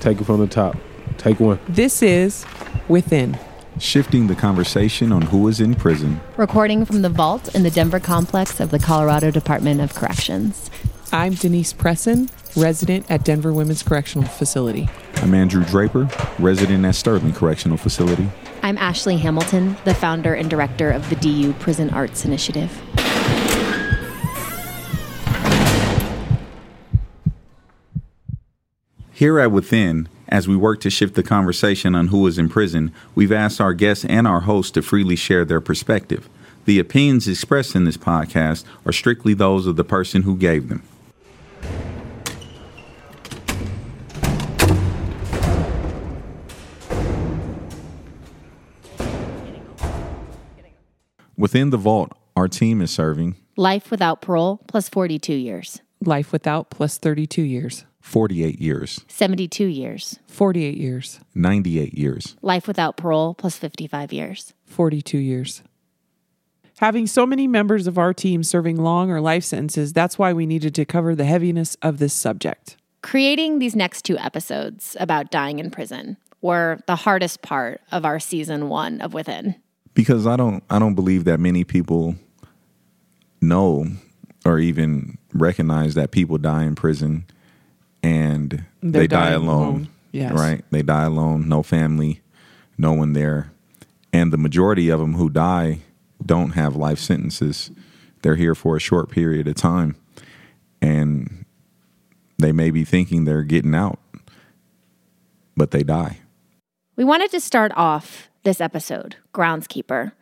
Take it from the top. Take one. This is Within. Shifting the conversation on who is in prison. Recording from the vault in the Denver complex of the Colorado Department of Corrections. I'm Denise Presson, resident at Denver Women's Correctional Facility. I'm Andrew Draper, resident at Sterling Correctional Facility. I'm Ashley Hamilton, the founder and director of the DU Prison Arts Initiative. Here at Within, as we work to shift the conversation on who is in prison, we've asked our guests and our hosts to freely share their perspective. The opinions expressed in this podcast are strictly those of the person who gave them. Within the vault, our team is serving Life without parole plus 42 years, Life without plus 32 years, 48 years, 72 years. 48 years, 98 years. Life without parole plus 55 years. 42 years. Having so many members of our team serving long or life sentences, that's why we needed to cover the heaviness of this subject. Creating these next two episodes about dying in prison were the hardest part of our season one of Within. because I don't I don't believe that many people know or even recognize that people die in prison and They they, die die, alone. alone. Yes. Right? They die alone, no family, no one there. And the majority of them who die don't have life sentences. They're here for a short period of time and they may be thinking they're getting out, but they die. We wanted to start off this episode, Groundskeeper,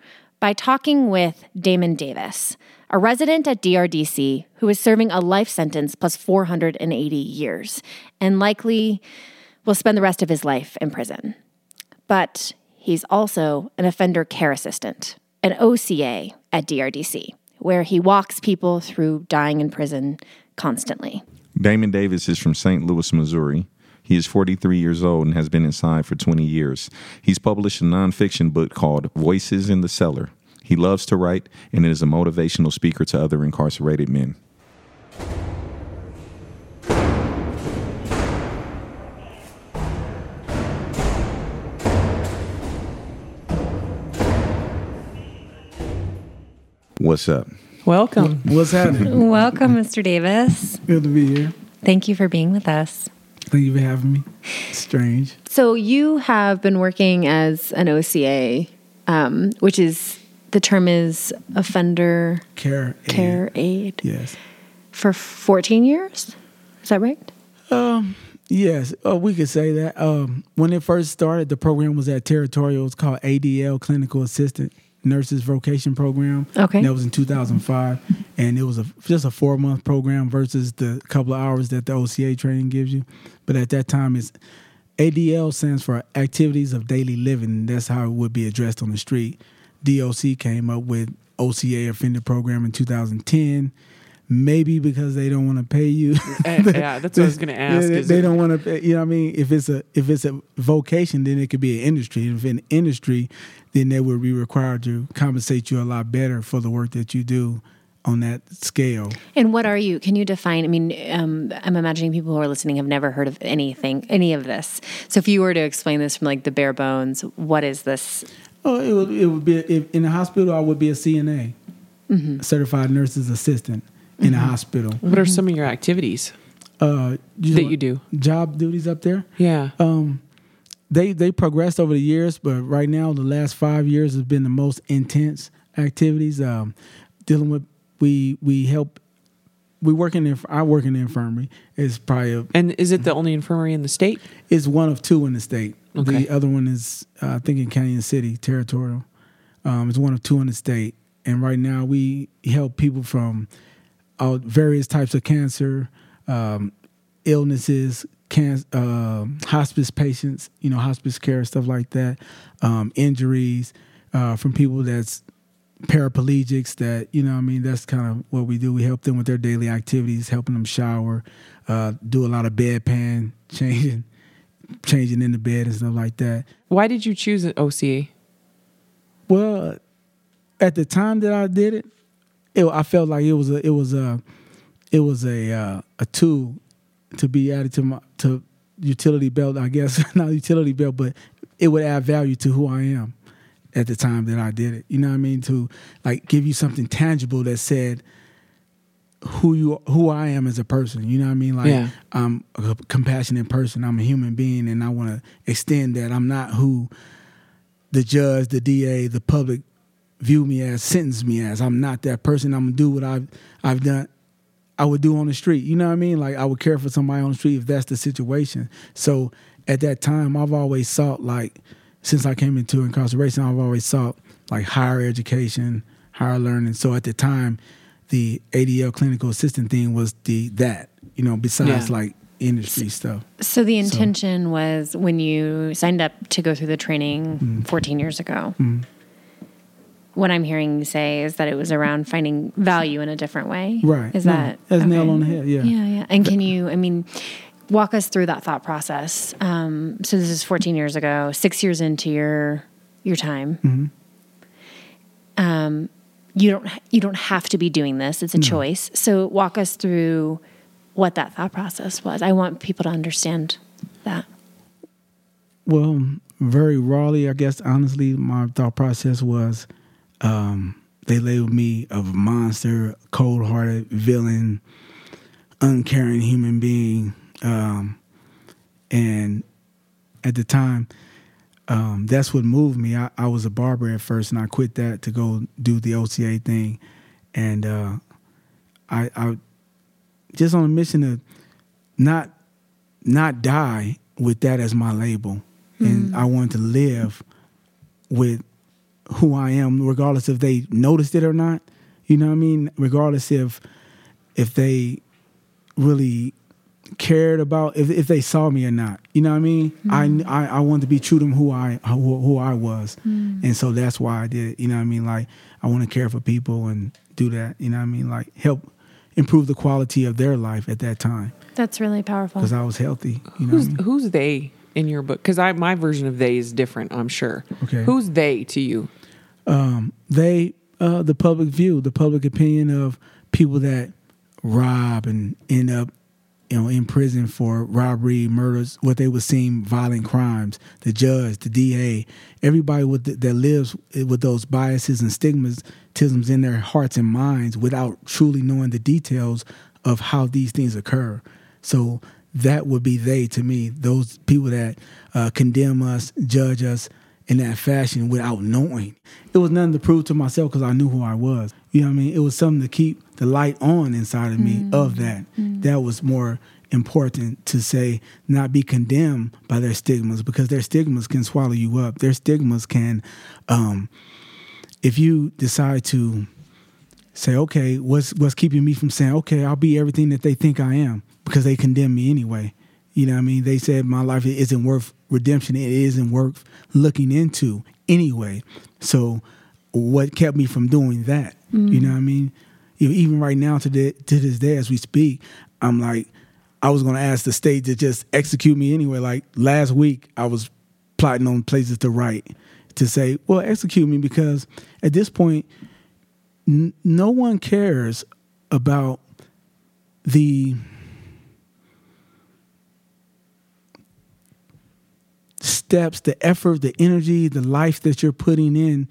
by talking with Damon Davis, a resident at DRDC who is serving a life sentence plus 480 years and likely will spend the rest of his life in prison. But he's also an offender care assistant, an OCA at DRDC, where he walks people through dying in prison constantly. Damon Davis is from St. Louis, Missouri. He is 43 years old and has been inside for 20 years. He's published a nonfiction book called Voices in the Cellar. He loves to write and is a motivational speaker to other incarcerated men. What's up? Welcome. What's happening? Welcome, Mr. Davis. Good to be here. Thank you for being with us. Thank you for having me. Strange. So, you have been working as an OCA, um, which is the term is offender Care. aid. care aid, Yes. for 14 years. Is that right? Um. Yes. Uh, we could say that. Um. When it first started, the program was at Territorial. It's called ADL, Clinical Assistant Nurses Vocation Program. Okay. And that was in 2005, and it was a just a four month program versus the couple of hours that the OCA training gives you. But at that time, it's ADL stands for Activities of Daily Living. That's how it would be addressed on the street. DOC came up with OCA Offender Program in 2010. Maybe because they don't want to pay you. Eh, yeah, that's what I was gonna ask, Yeah, is they it- don't want to pay. You know what I mean? If it's a if it's a vocation, then it could be an industry. If an industry, then they would be required to compensate you a lot better for the work that you do on that scale. And what are you? Can you define? I mean, um, I'm imagining people who are listening have never heard of anything, any of this. So, if you were to explain this from like the bare bones, what is this? Oh, it would it would be if, in the hospital. I would be a CNA, Mm-hmm. certified nurse's assistant in a hospital. What are some of your activities Uh, that you do? job duties up there. Yeah. Um, they they progressed over the years, but right now the last five years has been the most intense activities. Um, dealing with we we help we work in the, I work in the infirmary. It's probably a, and is it the only infirmary in the state? it's one of two in the state. Okay. The other one is uh, I think in Cañon City, territorial. Um, it's one of two in the state, and right now we help people from all various types of cancer, um, illnesses, can, um hospice patients, you know, hospice care stuff like that, um, injuries uh, from people that's paraplegics that you know I mean? That's kind of what we do. We help them with their daily activities helping them shower uh, do a lot of bedpan changing changing in the bed and stuff like that. Why did you choose an OCA? well at the time that I did it, it I felt like it was a it was a it was a uh, a tool to be added to my to utility belt, I guess, not utility belt, but it would add value to who I am at the time that I did it. You know what I mean? To like give you something tangible that said who you who I am as a person. You know what I mean? Like Yeah. I'm a compassionate person. I'm a human being, and I want to extend that. I'm not who the judge, the DA, the public view me as, sentence me as. I'm not that person. I'm gonna do what I've I've done. I would do on the street. You know what I mean? Like I would care for somebody on the street if that's the situation. So at that time, I've always sought like since I came into incarceration, I've always sought like higher education, higher learning. So at the time, the ADL clinical assistant thing was the that you know besides Yeah. like industry stuff. So the intention was when you signed up to go through the training Mm-hmm. 14 years ago. What I'm hearing you say is that it was around finding value in a different way. Right. Is that that's nail on the head, yeah. Yeah, yeah. And can you? I mean, walk us through that thought process. Um, so this is 14 years ago, six years into your your time. Mm-hmm. Um, you don't you don't have to be doing this. It's a choice. So walk us through what that thought process was. I want people to understand that. Well, very rawly, I guess. Honestly, my thought process was um, they labeled me a monster, cold-hearted villain, uncaring human being, um, and at the time, um, that's what moved me. I, I was a barber at first, and I quit that to go do the OCA thing, and uh, I, I just on a mission to not not die with that as my label, and I wanted to live with who I am, regardless if they noticed it or not. You know what I mean? Regardless if if they really cared about if, if they saw me or not. You know what I mean? Mm-hmm. I, I I wanted to be true to who I who, who I was, mm. and so that's why I did it. You know what I mean? Like I want to care for people and do that. You know what I mean? Like help improve the quality of their life at that time That's really powerful. because I was healthy. You know what I Who's mean? who's they in your book? Because I my version of they is different. I'm sure. Okay. Who's they to you? Um, they uh, the public view, the public opinion of people that rob and end up, you know, in prison for robbery, murders, what they would seem violent crimes. The judge, the DA, everybody the, that lives with those biases and stigmatisms in their hearts and minds without truly knowing the details of how these things occur. So that would be they to me. Those people that uh, condemn us, judge us, in that fashion without knowing. It was nothing to prove to myself because I knew who I was. You know what I mean? It was something to keep the light on inside of me of that. That was more important to say, not be condemned by their stigmas because their stigmas can swallow you up. Their stigmas can, um, if you decide to say, okay, what's what's keeping me from saying, okay, I'll be everything that they think I am because they condemn me anyway. You know what I mean? They said my life isn't worth redemption. It isn't worth looking into anyway. So what kept me from doing that? You mm. know what I mean? Even right now to, the, to this day as we speak, I'm like, I was going to ask the state to just execute me anyway. Like last week, I was plotting on places to write to say, well, execute me because at this point, n- no one cares about the steps, the effort, the energy, the life that you're putting in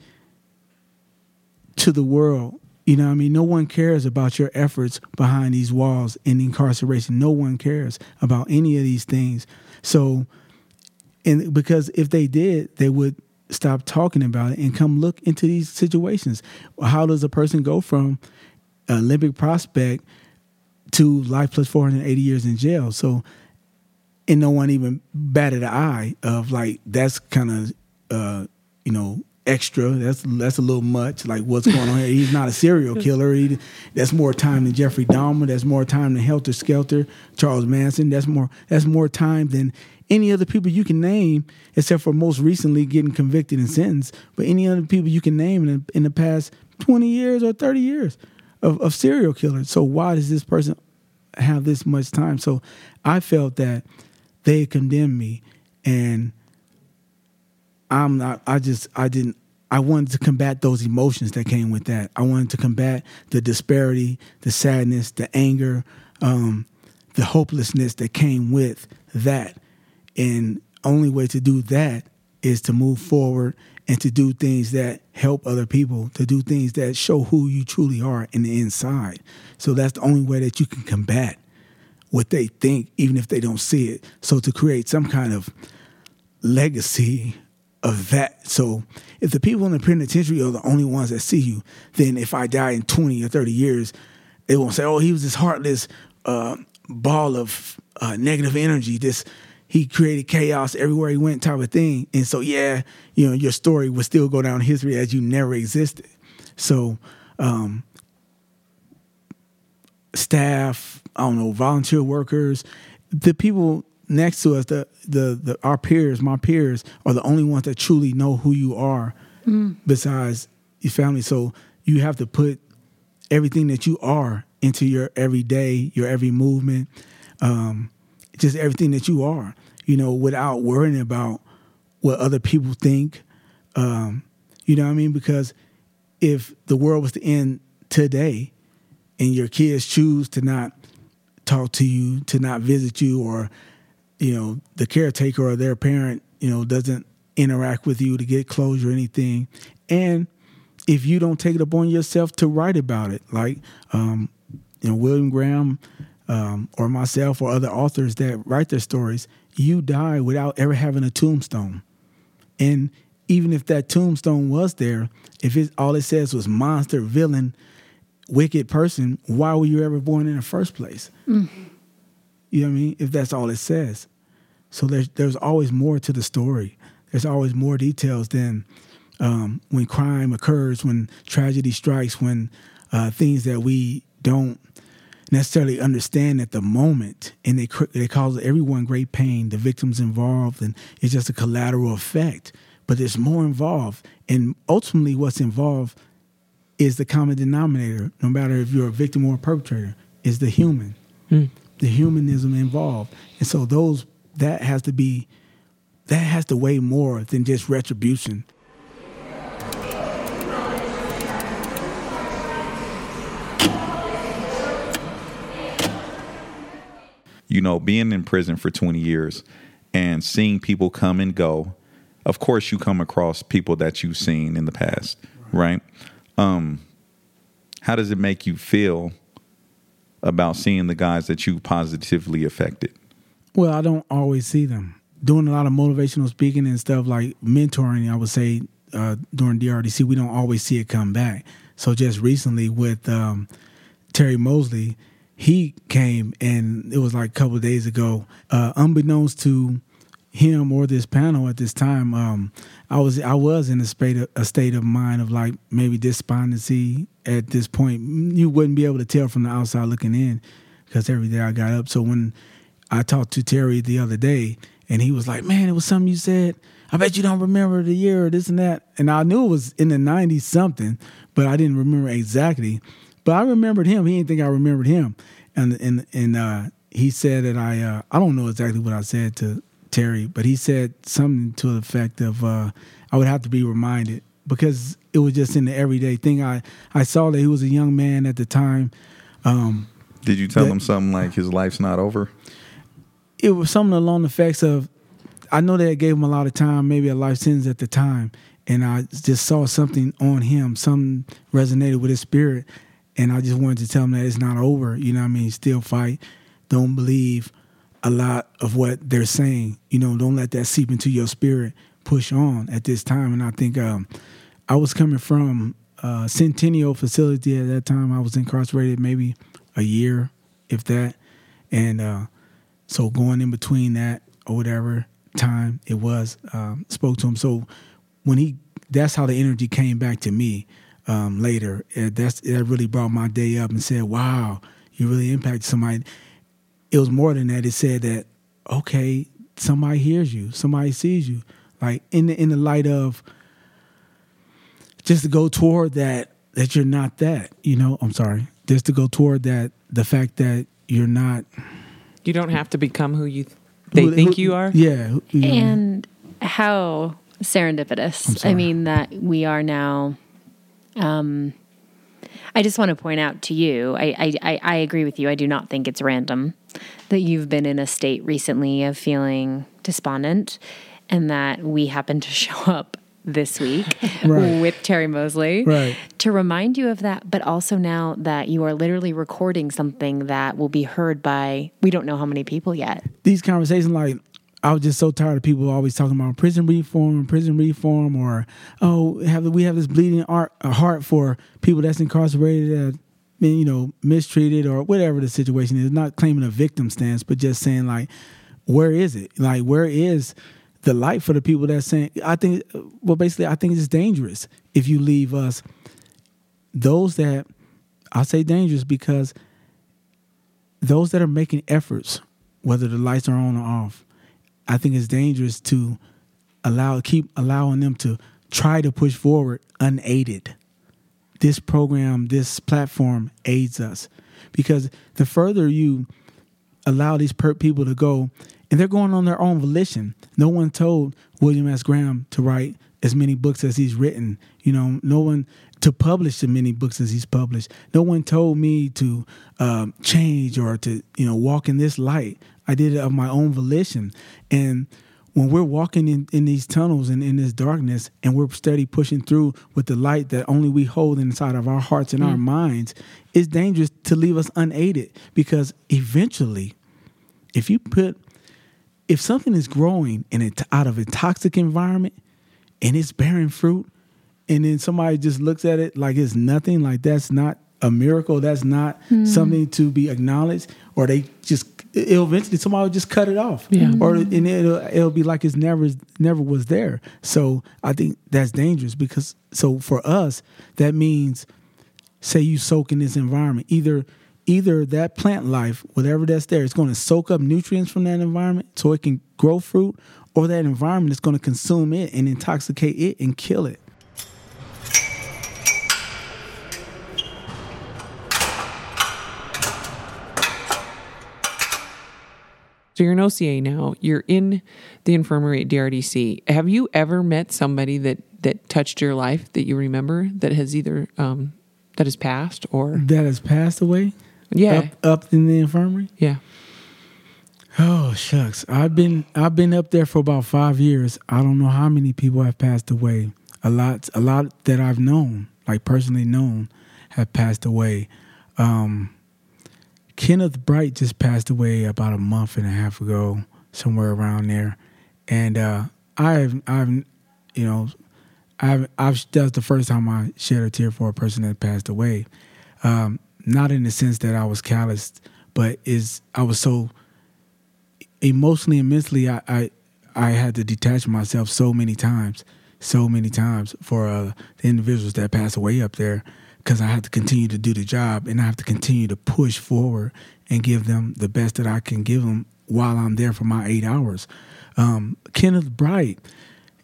to the world. You know I mean? No one cares about your efforts behind these walls in incarceration. No one cares about any of these things. So, and because if they did, they would stop talking about it and come look into these situations. How does a person go from Olympic prospect to life plus 480 years in jail? So, and no one even batted an eye of like that's kind of uh, you know extra. That's that's a little much. Like what's going on here? He's not a serial killer. He, that's more time than Jeffrey Dahmer. That's more time than Helter Skelter, Charles Manson. That's more that's more time than any other people you can name, except for most recently getting convicted and sentenced. But any other people you can name in, in the past twenty years or thirty years of, of serial killers. So why does this person have this much time? So I felt that they condemned me and I'm not I just I didn't I wanted to combat those emotions that came with that. I wanted to combat the disparity, the sadness, the anger, um, the hopelessness that came with that. And only way to do that is to move forward and to do things that help other people, to do things that show who you truly are in the inside. So that's the only way that you can combat what they think, even if they don't see it. So to create some kind of legacy of that. So if the people in the penitentiary are the only ones that see you, then if I die in 20 or 30 years, they won't say, oh, he was this heartless uh, ball of uh, negative energy, this he created chaos everywhere he went type of thing. And so, yeah, you know, your story would still go down history as you never existed. So, um, staff, I don't know, volunteer workers, the people next to us, the, the, the our peers, my peers, are the only ones that truly know who you are besides your family. So you have to put everything that you are into your everyday, your every movement, um, just everything that you are, you know, without worrying about what other people think. Um, you know what I mean? Because if the world was to end today and your kids choose to not talk to you, to not visit you, or, you know, the caretaker or their parent, you know, doesn't interact with you to get closure or anything. And if you don't take it upon yourself to write about it, like um, you know William Graham um, or myself or other authors that write their stories, you die without ever having a tombstone. And even if that tombstone was there, if it all it says was monster, villain, wicked person, why were you ever born in the first place? You know what I mean? If that's all it says. So there's there's always more to the story. There's always more details than um, when crime occurs, when tragedy strikes, when uh, things that we don't necessarily understand at the moment, and they they cause everyone great pain. The victims involved, and it's just a collateral effect. But there's more involved, and ultimately, what's involved is the common denominator. No matter if you're a victim or a perpetrator, is the human, the humanism involved, and so those that has to be that has to weigh more than just retribution. you know, being in prison for 20 years and seeing people come and go, of course you come across people that you've seen in the past, right? Um, how does it make you feel about seeing the guys that you positively affected? Well, I don't always see them. Doing a lot of motivational speaking and stuff like mentoring, I would say uh, during DRDC, we don't always see it come back. So just recently with um, Terry Mosley, he came and it was like a couple days ago, uh, unbeknownst to him or this panel at this time, um, I was I was in a state of, a state of mind of like maybe despondency at this point. You wouldn't be able to tell from the outside looking in because every day I got up. So when I talked to Terry the other day, and he was like, "Man, it was something you said. I bet you don't remember the year or this and that." And I knew it was in the '90s something, but I didn't remember exactly. But I remembered him. He didn't think I remembered him, and and and uh, he said that I uh, I don't know exactly what I said to Terry, but he said something to the effect of uh, I would have to be reminded because it was just in the everyday thing. I I saw that he was a young man at the time. Um, Did you tell That- him something like his life's not over? it was something along the effects of I know that it gave him a lot of time, maybe a life sentence at the time, and I just saw something on him, something resonated with his spirit, and I just wanted to tell him that it's not over. You know, what I mean, still fight. Don't believe a lot of what they're saying. You know, don't let that seep into your spirit. Push on at this time, and I think um, I was coming from uh, Centennial facility at that time. I was incarcerated maybe a year, if that, and. Uh, so going in between that or whatever time it was, um, spoke to him. So when he, that's how the energy came back to me um, later. Uh, that's that really brought my day up and said, "Wow, you really impacted somebody." It was more than that. It said that okay, somebody hears you, somebody sees you, like in the in the light of just to go toward that that you're not that. You know, I'm sorry, just to go toward that the fact that you're not You don't have to become who you they who- think who- you are. Yeah. you know. And how serendipitous. I mean, that we are now. Um, I just want to point out to you, I, I, I, agree with you. I do not think it's random that you've been in a state recently of feeling despondent and that we happen to show up this week Right. with Terry Mosley Right. to remind you of that, but also now that you are literally recording something that will be heard by we don't know how many people yet. these conversations like I was just so tired of people always talking about prison reform, prison reform, or oh, have we have this bleeding art, heart for people that's incarcerated that been you know mistreated or whatever the situation is. Not claiming a victim stance, but just saying like, where is it? Like, where is the light for the people that's saying? I think, well, basically, I think it's dangerous if you leave us those that I say dangerous because those that are making efforts, whether the lights are on or off, I think it's dangerous to allow keep allowing them to try to push forward unaided. This program, this platform aids us because the further you allow these per- people to go, and they're going on their own volition. No one told William S. Graham to write as many books as he's written. You know, no one to publish as many books as he's published. No one told me to um, change or to you know walk in this light. I did it of my own volition, and when we're walking in, in these tunnels and in this darkness and we're steady pushing through with the light that only we hold inside of our hearts and our mm. minds, it's dangerous to leave us unaided because eventually, if you put, if something is growing in it out of a toxic environment and it's bearing fruit, and then somebody just looks at it like it's nothing, like that's not a miracle, that's not hmm. something to be acknowledged, or they just it'll eventually somebody will just cut it off, Yeah. or and it'll uh, it'll be like it's never never was there. So I think that's dangerous because so for us that means say you soak in this environment either either that plant life whatever that's there is going to soak up nutrients from that environment so it can grow fruit or that environment is going to consume it and intoxicate it and kill it So you're an OCA now. You're in the infirmary at DRDC. Have you ever met somebody that that touched your life that you remember that has either um, that has passed or? That has passed away? Yeah. Up, up in the infirmary? Yeah. Oh shucks. I've been i've been up there for about five years. I don't know how many people have passed away. A lot a lot that i've known like personally known have passed away. Um Kenneth Bright just passed away about a month and a half ago, somewhere around there, and uh, I've, I've, you know, I've, I've that's the first time I shed a tear for a person that passed away. Um, not in the sense that I was calloused, but is I was so emotionally and mentally, I, I, I had to detach myself so many times, so many times for uh, the individuals that passed away up there because I have to continue to do the job and I have to continue to push forward and give them the best that I can give them while I'm there for my eight hours. Um, Kenneth Bright,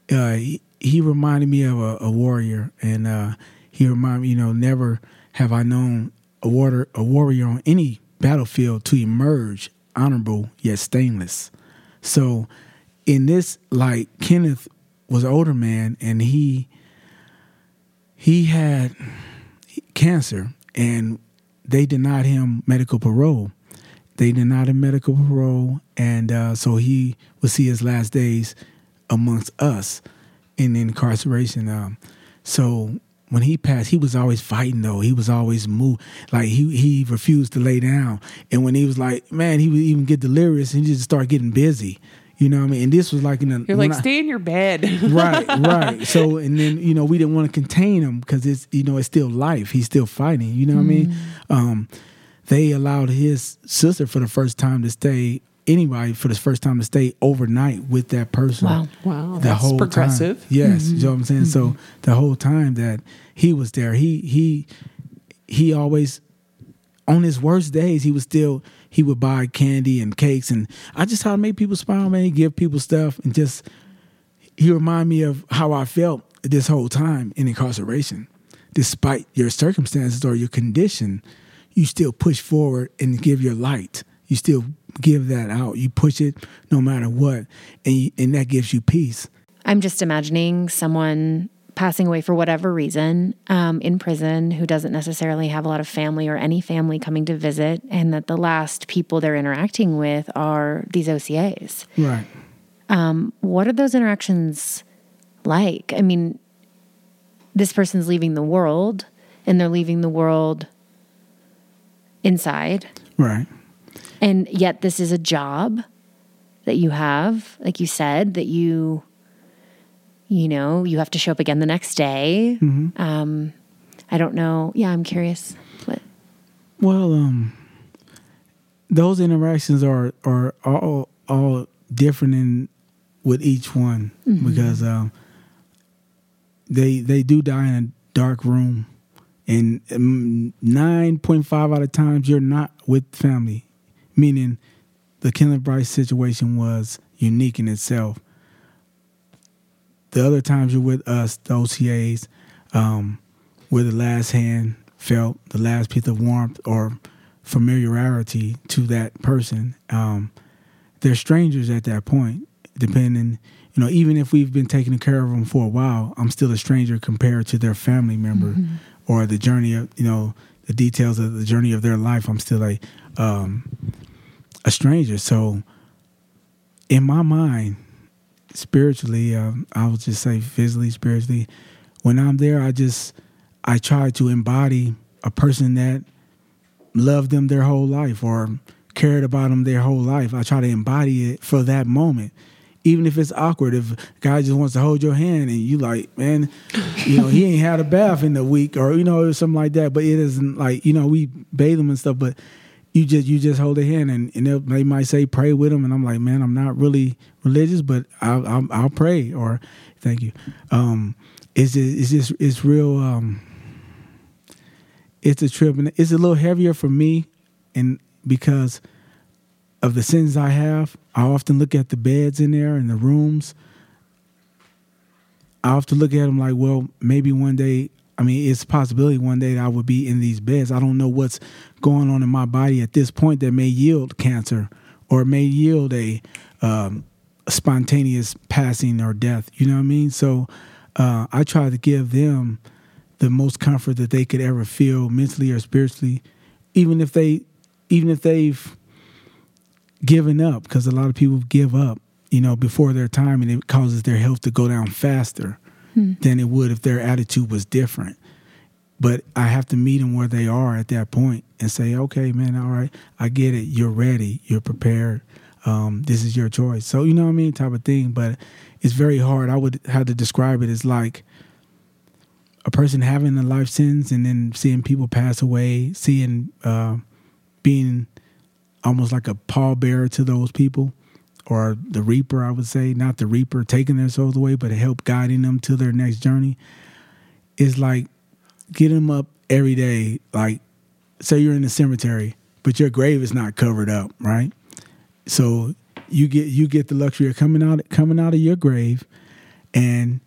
uh, he, he reminded me of a, a warrior, and uh, he reminded me, you know, never have I known a, water, a warrior on any battlefield to emerge honorable yet stainless. So, in this, like Kenneth was an older man, and he he had cancer and they denied him medical parole. They denied him medical parole, and uh, so he would see his last days amongst us in incarceration. Um, so when he passed, he was always fighting though. He was always moved. like he he refused to lay down. And when he was like, man, he would even get delirious and he just start getting busy. You know what I mean? And this was like in the you're like I- stay in your bed right, right. So and then you know we didn't want to contain him because it's you know it's still life. He's still fighting. You know what I mean? Mm. Um, they allowed his sister for the first time to stay. Anybody for the first time to stay overnight with that person. Wow. Wow, the that's whole progressive. Time. Yes, you mm-hmm. know what I'm saying. So mm-hmm. the whole time that he was there, he he he always on his worst days he was still he would buy candy and cakes and I just how to make people smile, man. He give people stuff and just he remind me of how I felt this whole time in incarceration. Despite your circumstances or your condition, you still push forward and give your light. You still give that out. You push it no matter what, and you, and that gives you peace. I'm just imagining someone passing away for whatever reason um, in prison who doesn't necessarily have a lot of family or any family coming to visit, and that the last people they're interacting with are these OCAs. Right. What are those interactions like? I mean, this person's leaving the world and they're leaving the world inside, Right. and yet this is a job that you have, like you said, that you. You know, you have to show up again the next day. Um, I don't know. Yeah, I'm curious. What? Well, um, those interactions are are all all different in with each one because um, they they do die in a dark room, and nine point five out of times you're not with family, meaning the Kenneth Bright's situation was unique in itself. The other times you're with us, the OCAs, um, where the last hand felt the last piece of warmth or familiarity to that person. Um, they're strangers at that point, depending, you know, even if we've been taking care of them for a while, I'm still a stranger compared to their family member or the journey of, you know, the details of the journey of their life. I'm still a, um, a stranger. So in my mind, spiritually, um, I would just say physically, spiritually, when I'm there, I just I try to embody a person that loved them their whole life or cared about them their whole life. I try to embody it for that moment. Even if it's awkward, if guy just wants to hold your hand and you like, man, you know, he ain't had a bath in a week or you know, something like that. But it isn't like, you know, we bathe them and stuff, but you just you just hold their hand and, and they'll- might say pray with them. And I'm like man I'm not really religious but I'll I'll, I'll pray or thank you. Um it's just it's just it's real um it's a trip and it's a little heavier for me and because of the sins I have I often look at the beds in there and the rooms. I often look at them like well maybe one day I mean, it's a possibility one day that I would be in these beds. I don't know what's going on in my body at this point that may yield cancer or may yield a, um, spontaneous passing or death. You know what I mean? So uh, I try to give them the most comfort that they could ever feel mentally or spiritually, even if they, even if they've given up, because a lot of people give up, you know, before their time, and it causes their health to go down faster than it would if their attitude was different. But I have to meet them where they are at that point and say, okay, man, all right, I get it. You're ready. You're prepared. Um, this is your choice. So, you know what I mean? Type of thing. But it's very hard. I would have to describe it as like a person having a life sentence and then seeing people pass away, seeing, uh, being almost like a pallbearer to those people or the reaper, I would say, not the reaper taking their souls away, but help guiding them to their next journey. Is like getting them up every day. Like, say you're in the cemetery, but your grave is not covered up, right? So you get you get the luxury of coming out coming out of your grave and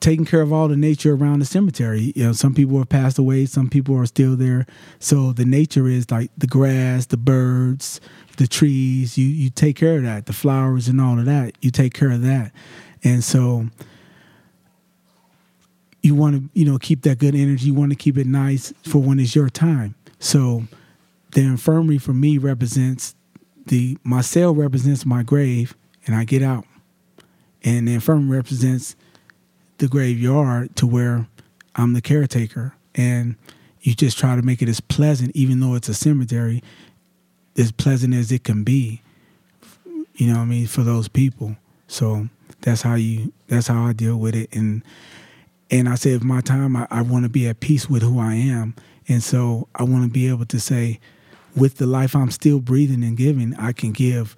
taking care of all the nature around the cemetery. You know, some people have passed away, some people are still there. So the nature is like the grass, the birds, the trees. You you take care of that, the flowers and all of that. You take care of that, and so you want to you know keep that good energy. You want to keep it nice for when it's your time. So the infirmary for me represents the my cell represents my grave, and I get out, and the infirmary represents the graveyard to where I'm the caretaker, and you just try to make it as pleasant, even though it's a cemetery, as pleasant as it can be. You know what I mean for those people. So that's how you. That's how I deal with it, and and I say, if my time, I, I want to be at peace with who I am, and so I want to be able to say, with the life I'm still breathing and giving, I can give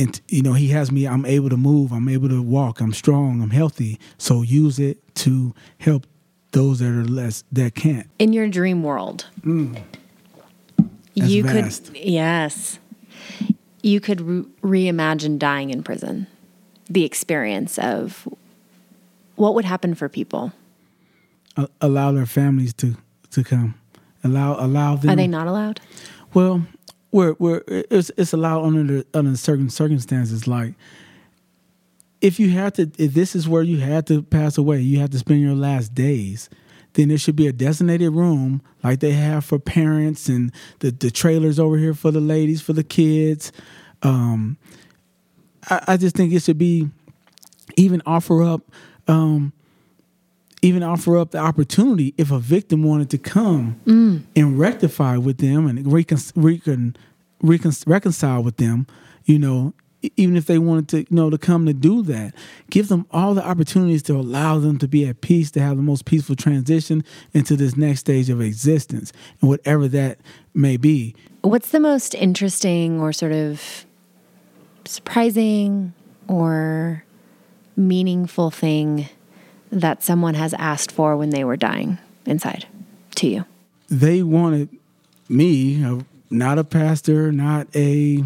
and you know he has me i'm able to move i'm able to walk i'm strong i'm healthy so use it to help those that are less that can't In your dream world, Mm. You vast. could, yes, you could re- reimagine dying in prison, the experience of what would happen for people. Allow their families to to come allow allow them Are they not allowed? well we're, we're it's, it's allowed under the, under certain circumstances like if you have to, if this is where you had to pass away, you have to spend your last days. Then there should be a designated room like they have for parents and the, the trailers over here for the ladies, for the kids. Um, I, I just think it should be even offer up um, even offer up the opportunity if a victim wanted to come mm. and rectify with them and recon, recon, recon, reconcile with them, you know, even if they wanted to, you know, to come to do that, give them all the opportunities to allow them to be at peace, to have the most peaceful transition into this next stage of existence, and whatever that may be. What's the most interesting or sort of surprising or meaningful thing that someone has asked for when they were dying inside to you? they wanted me, uh, not a pastor, not a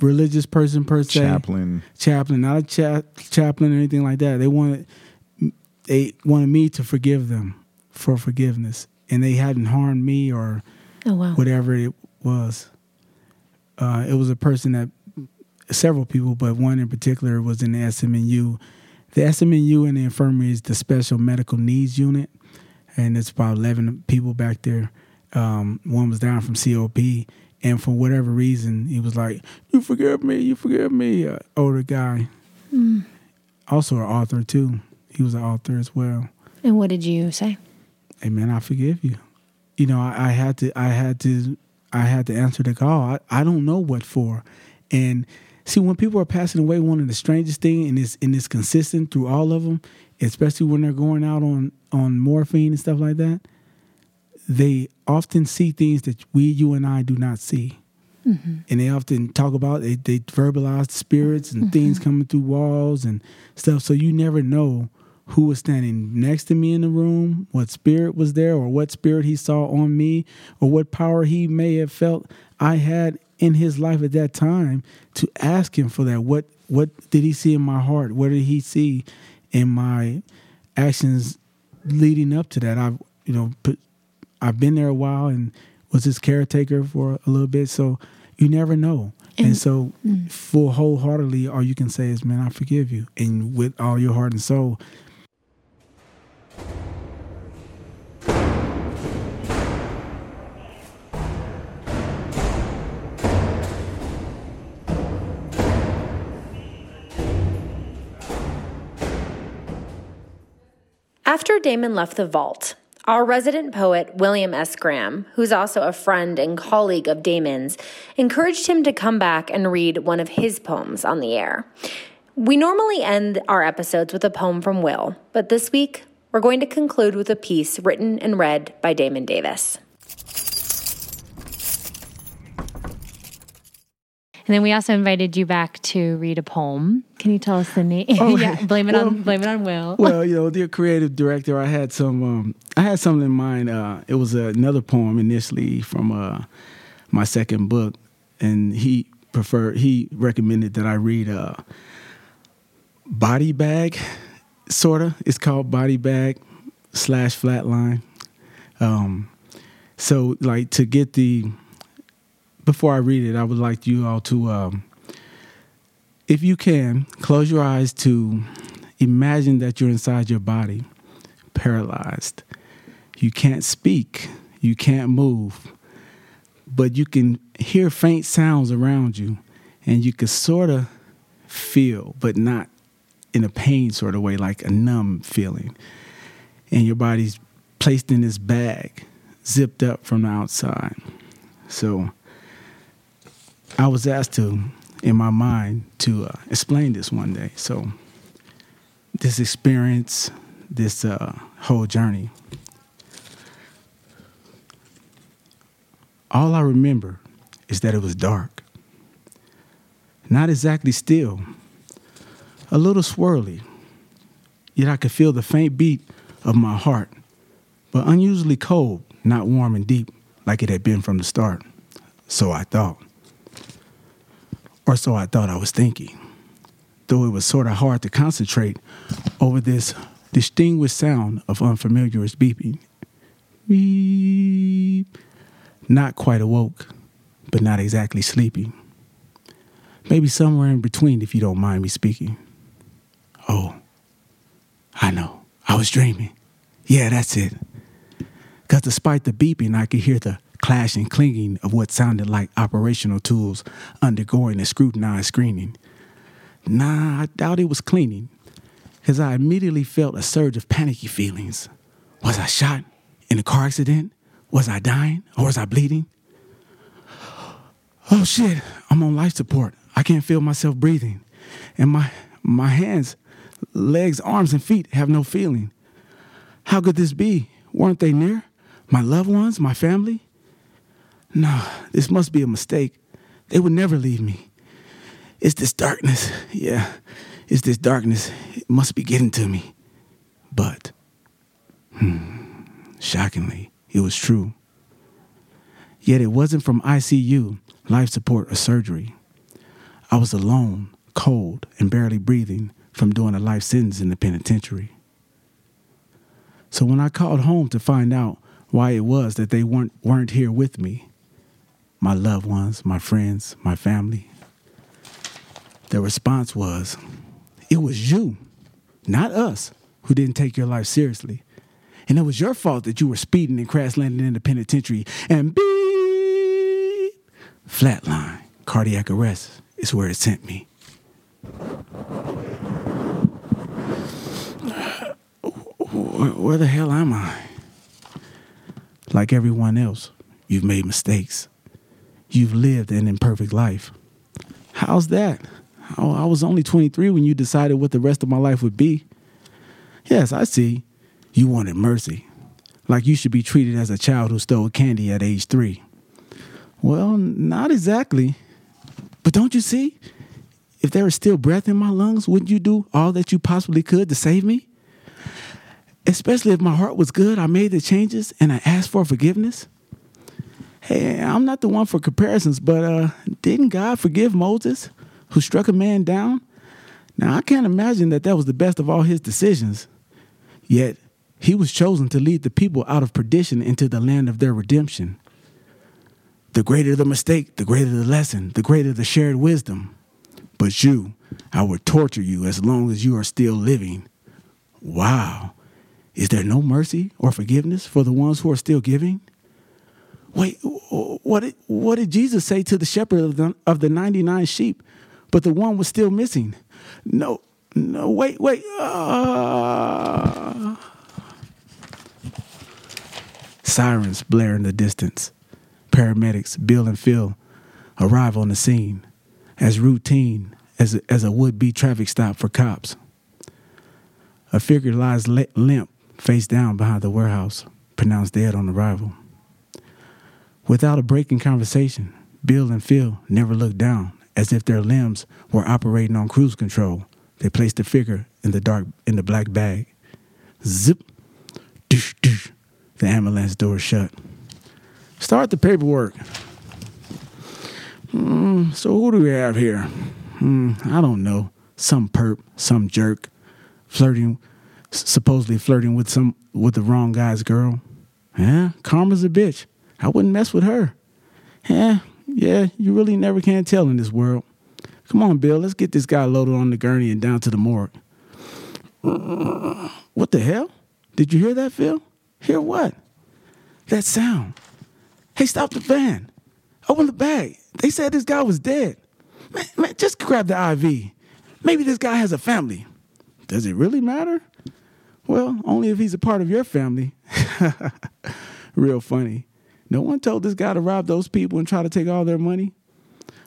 religious person per se, Chaplain. chaplain, not a cha- chaplain or anything like that. They wanted they wanted me to forgive them for forgiveness, and they hadn't harmed me or Oh, wow. whatever it was. Uh, it was a person that several people, but one in particular was in the SMNU. The SMNU in the infirmary is the special medical needs unit, and it's about eleven people back there. Um, one was down from COP, and for whatever reason, he was like, "You forgive me, you forgive me." Uh, older guy, also an author too. He was an author as well And what did you say? hey man, I forgive you. You know, I, I had to, I had to, I had to answer the call. I, I don't know what for. And see, when people are passing away, one of the strangest thing, and it's and it's consistent through all of them, especially when they're going out on on morphine and stuff like that. They often see things that we, you, and I do not see. Mm-hmm. And they often talk about they, they verbalize spirits and things mm-hmm. coming through walls and stuff. So you never know who was standing next to me in the room, what spirit was there, or what spirit he saw on me, or what power he may have felt I had in his life at that time to ask him for that. What what did he see in my heart? What did he see in my actions leading up to that? I've you know put, I've been there a while and was his caretaker for a little bit, so you never know. And, so, mm. full wholeheartedly, all you can say is, "Man, I forgive you," and with all your heart and soul. After Damon left the vault, our resident poet, William S. Graham, who's also a friend and colleague of Damon's, encouraged him to come back and read one of his poems on the air. We normally end our episodes with a poem from Will, but this week we're going to conclude with a piece written and read by Damon Davis. And then we also invited you back to read a poem. Can you tell us the name? Oh, yeah, blame it on blame it on Will. Well, you know, dear creative director, I had some, um, I had something in mind. Uh, it was another poem initially from uh, my second book, and he preferred, he recommended that I read uh, Body Bag, sorta. It's called Body Bag slash Flatline. Um, so, like, to get the before I read it, I would like you all to, um, if you can, close your eyes to imagine that you're inside your body, paralyzed. You can't speak, you can't move, but you can hear faint sounds around you, and you can sort of feel, but not in a pain sort of way, like a numb feeling. And your body's placed in this bag, zipped up from the outside. So, I was asked to, in my mind, to uh, explain this one day. So, this experience, this uh, whole journey, all I remember is that it was dark. Not exactly still, a little swirly, yet I could feel the faint beat of my heart, but unusually cold, not warm and deep like it had been from the start. So I thought or so I thought I was thinking. Though it was sort of hard to concentrate over this distinguished sound of unfamiliar's beeping. Beep. Not quite awoke, but not exactly sleepy. Maybe somewhere in between, if you don't mind me speaking. Oh, I know. I was dreaming. Yeah, that's it. Because despite the beeping, I could hear the clashing, clinging of what sounded like operational tools undergoing a scrutinized screening. Nah, I doubt it was cleaning, because I immediately felt a surge of panicky feelings. Was I shot in a car accident? Was I dying or was I bleeding? Oh shit, I'm on life support. I can't feel myself breathing. And my my hands, legs, arms, and feet have no feeling. How could this be? Weren't they near? My loved ones, my family? No, this must be a mistake. They would never leave me. It's this darkness. Yeah, it's this darkness. It must be getting to me. But, hmm, shockingly, it was true. Yet it wasn't from ICU, life support, or surgery. I was alone, cold, and barely breathing from doing a life sentence in the penitentiary. So when I called home to find out why it was that they weren't, weren't here with me, my loved ones, my friends, my family, the response was, it was you, not us, who didn't take your life seriously. And it was your fault that you were speeding and crash landing in the penitentiary and beep, flatline, cardiac arrest is where it sent me. Where, where the hell am I? Like everyone else, you've made mistakes. You've lived an imperfect life. How's that? I was only 23 when you decided what the rest of my life would be. Yes, I see. You wanted mercy. Like you should be treated as a child who stole candy at age three. Well, not exactly. But don't you see? If there is still breath in my lungs, wouldn't you do all that you possibly could to save me? Especially if my heart was good, I made the changes and I asked for forgiveness. Hey, I'm not the one for comparisons, but uh, didn't God forgive Moses, who struck a man down? Now, I can't imagine that that was the best of all his decisions. Yet, he was chosen to lead the people out of perdition into the land of their redemption. The greater the mistake, the greater the lesson, the greater the shared wisdom. But you, I would torture you as long as you are still living. Wow. Is there no mercy or forgiveness for the ones who are still giving? Wait, what did, what did Jesus say to the shepherd of the, of the 99 sheep, but the one was still missing? No, no, wait, wait. Uh... Sirens blare in the distance. Paramedics, Bill and Phil, arrive on the scene as routine as a, as a would be traffic stop for cops. A figure lies limp, face down behind the warehouse, pronounced dead on arrival. Without a break in conversation, Bill and Phil never looked down, as if their limbs were operating on cruise control. They placed the figure in the dark in the black bag. Zip, doosh, doosh. The ambulance door shut. Start the paperwork. Mm, so who do we have here? Mm, I don't know. Some perp, some jerk, flirting, supposedly flirting with some with the wrong guy's girl. Yeah, karma's a bitch. I wouldn't mess with her. Yeah, yeah, you really never can tell in this world. Come on, Bill, let's get this guy loaded on the gurney and down to the morgue. What the hell? Did you hear that, Phil? Hear what? That sound. Hey, stop the van. Open the bag. They said this guy was dead. Man, man, just grab the IV. Maybe this guy has a family. Does it really matter? Well, only if he's a part of your family. Real funny. No one told this guy to rob those people and try to take all their money.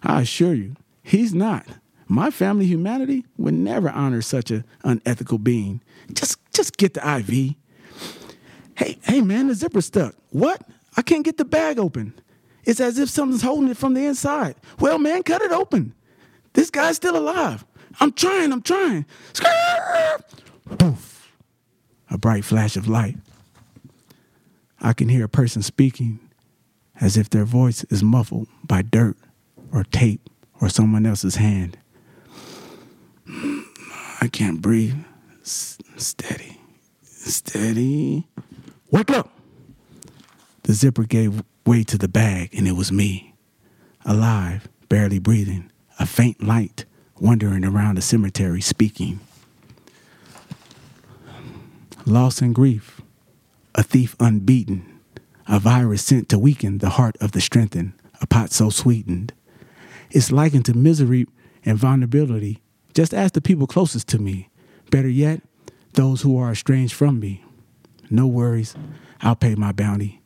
I assure you, he's not. My family humanity would never honor such an unethical being. Just just get the IV. Hey, hey man, the zipper's stuck. What? I can't get the bag open. It's as if something's holding it from the inside. Well, man, cut it open. This guy's still alive. I'm trying, I'm trying. Poof. A bright flash of light. I can hear a person speaking as if their voice is muffled by dirt or tape or someone else's hand. I can't breathe. S- steady. Steady. Wake up! The zipper gave way to the bag, and it was me. Alive, barely breathing, a faint light wandering around the cemetery speaking. Loss and grief, a thief unbeaten, a virus sent to weaken the heart of the strengthened, a pot so sweetened. It's likened to misery and vulnerability. Just ask the people closest to me. Better yet, those who are estranged from me. No worries, I'll pay my bounty.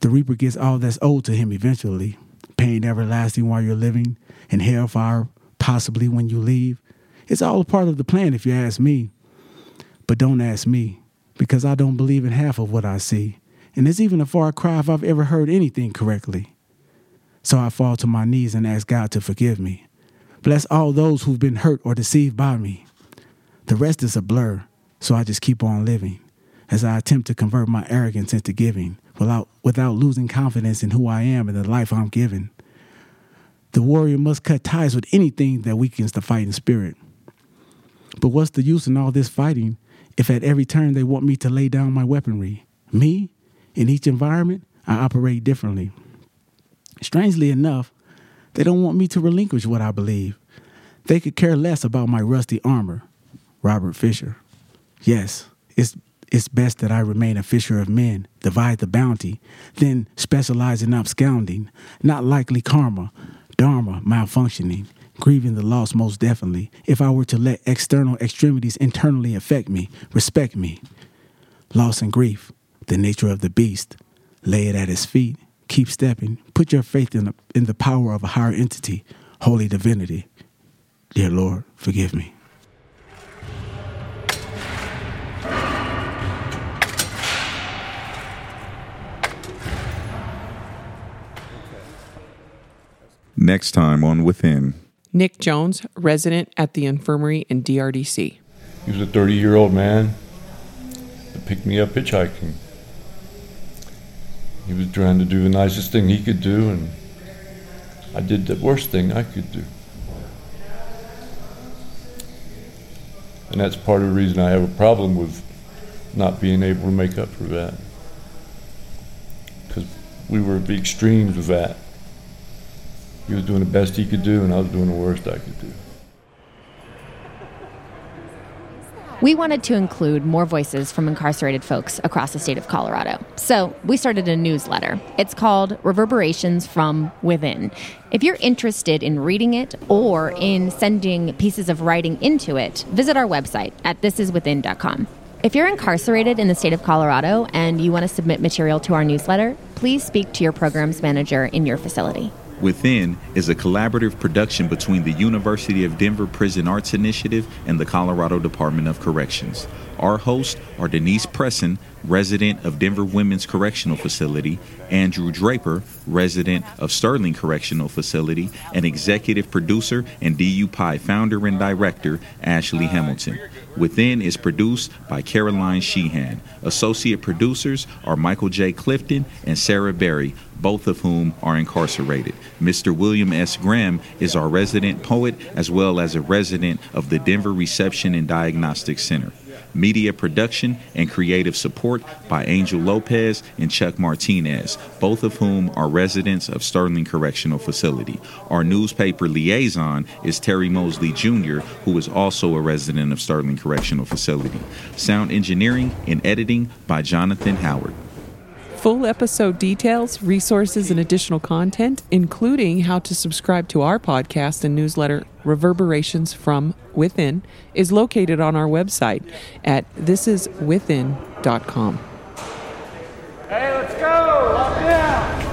The reaper gets all that's owed to him eventually. Pain everlasting while you're living, and hellfire possibly when you leave. It's all a part of the plan if you ask me. But don't ask me, because I don't believe in half of what I see. And it's even a far cry if I've ever heard anything correctly. So I fall to my knees and ask God to forgive me. Bless all those who've been hurt or deceived by me. The rest is a blur, so I just keep on living as I attempt to convert my arrogance into giving without, without losing confidence in who I am and the life I'm given. The warrior must cut ties with anything that weakens the fighting spirit. But what's the use in all this fighting if at every turn they want me to lay down my weaponry? Me, in each environment, I operate differently. Strangely enough, they don't want me to relinquish what I believe. They could care less about my rusty armor. Robert Fisher. Yes, it's it's best that I remain a fisher of men, divide the bounty, then specialize in absconding, not likely karma, dharma malfunctioning, grieving the loss most definitely, if I were to let external extremities internally affect me, respect me. Loss and grief, the nature of the beast, lay it at his feet, keep stepping, put your faith in the, in the power of a higher entity, holy divinity. Dear Lord, forgive me. Next time on Within. Nick Jones, resident at the infirmary in DRDC. He was a 30 year old man that picked me up hitchhiking. He was trying to do the nicest thing he could do, and I did the worst thing I could do. And that's part of the reason I have a problem with not being able to make up for that. Because we were at the extremes of that. He was doing the best he could do, and I was doing the worst I could do. We wanted to include more voices from incarcerated folks across the state of Colorado. So we started a newsletter. It's called Reverberations from Within. If you're interested in reading it or in sending pieces of writing into it, visit our website at thisiswithin.com. If you're incarcerated in the state of Colorado and you want to submit material to our newsletter, please speak to your programs manager in your facility. Within is a collaborative production between the University of Denver Prison Arts Initiative and the Colorado Department of Corrections. Our hosts are Denise Presson, resident of Denver Women's Correctional Facility, Andrew Draper, resident of Sterling Correctional Facility, and executive producer and DU PAI founder and director Ashley Hamilton. Within is produced by Caroline Sheehan. Associate producers are Michael J. Clifton and Sarah Berry, both of whom are incarcerated. Mr. William S. Graham is our resident poet as well as a resident of the Denver Reception and Diagnostic Center media production and creative support by Angel Lopez and Chuck Martinez, both of whom are residents of Sterling Correctional Facility. Our newspaper liaison is Terry Mosley Jr., who is also a resident of Sterling Correctional Facility. Sound engineering and editing by Jonathan Howard. Full episode details, resources, and additional content, including how to subscribe to our podcast and newsletter, Reverberations from Within, is located on our website at thisiswithin.com. Hey, let's go! Lock down!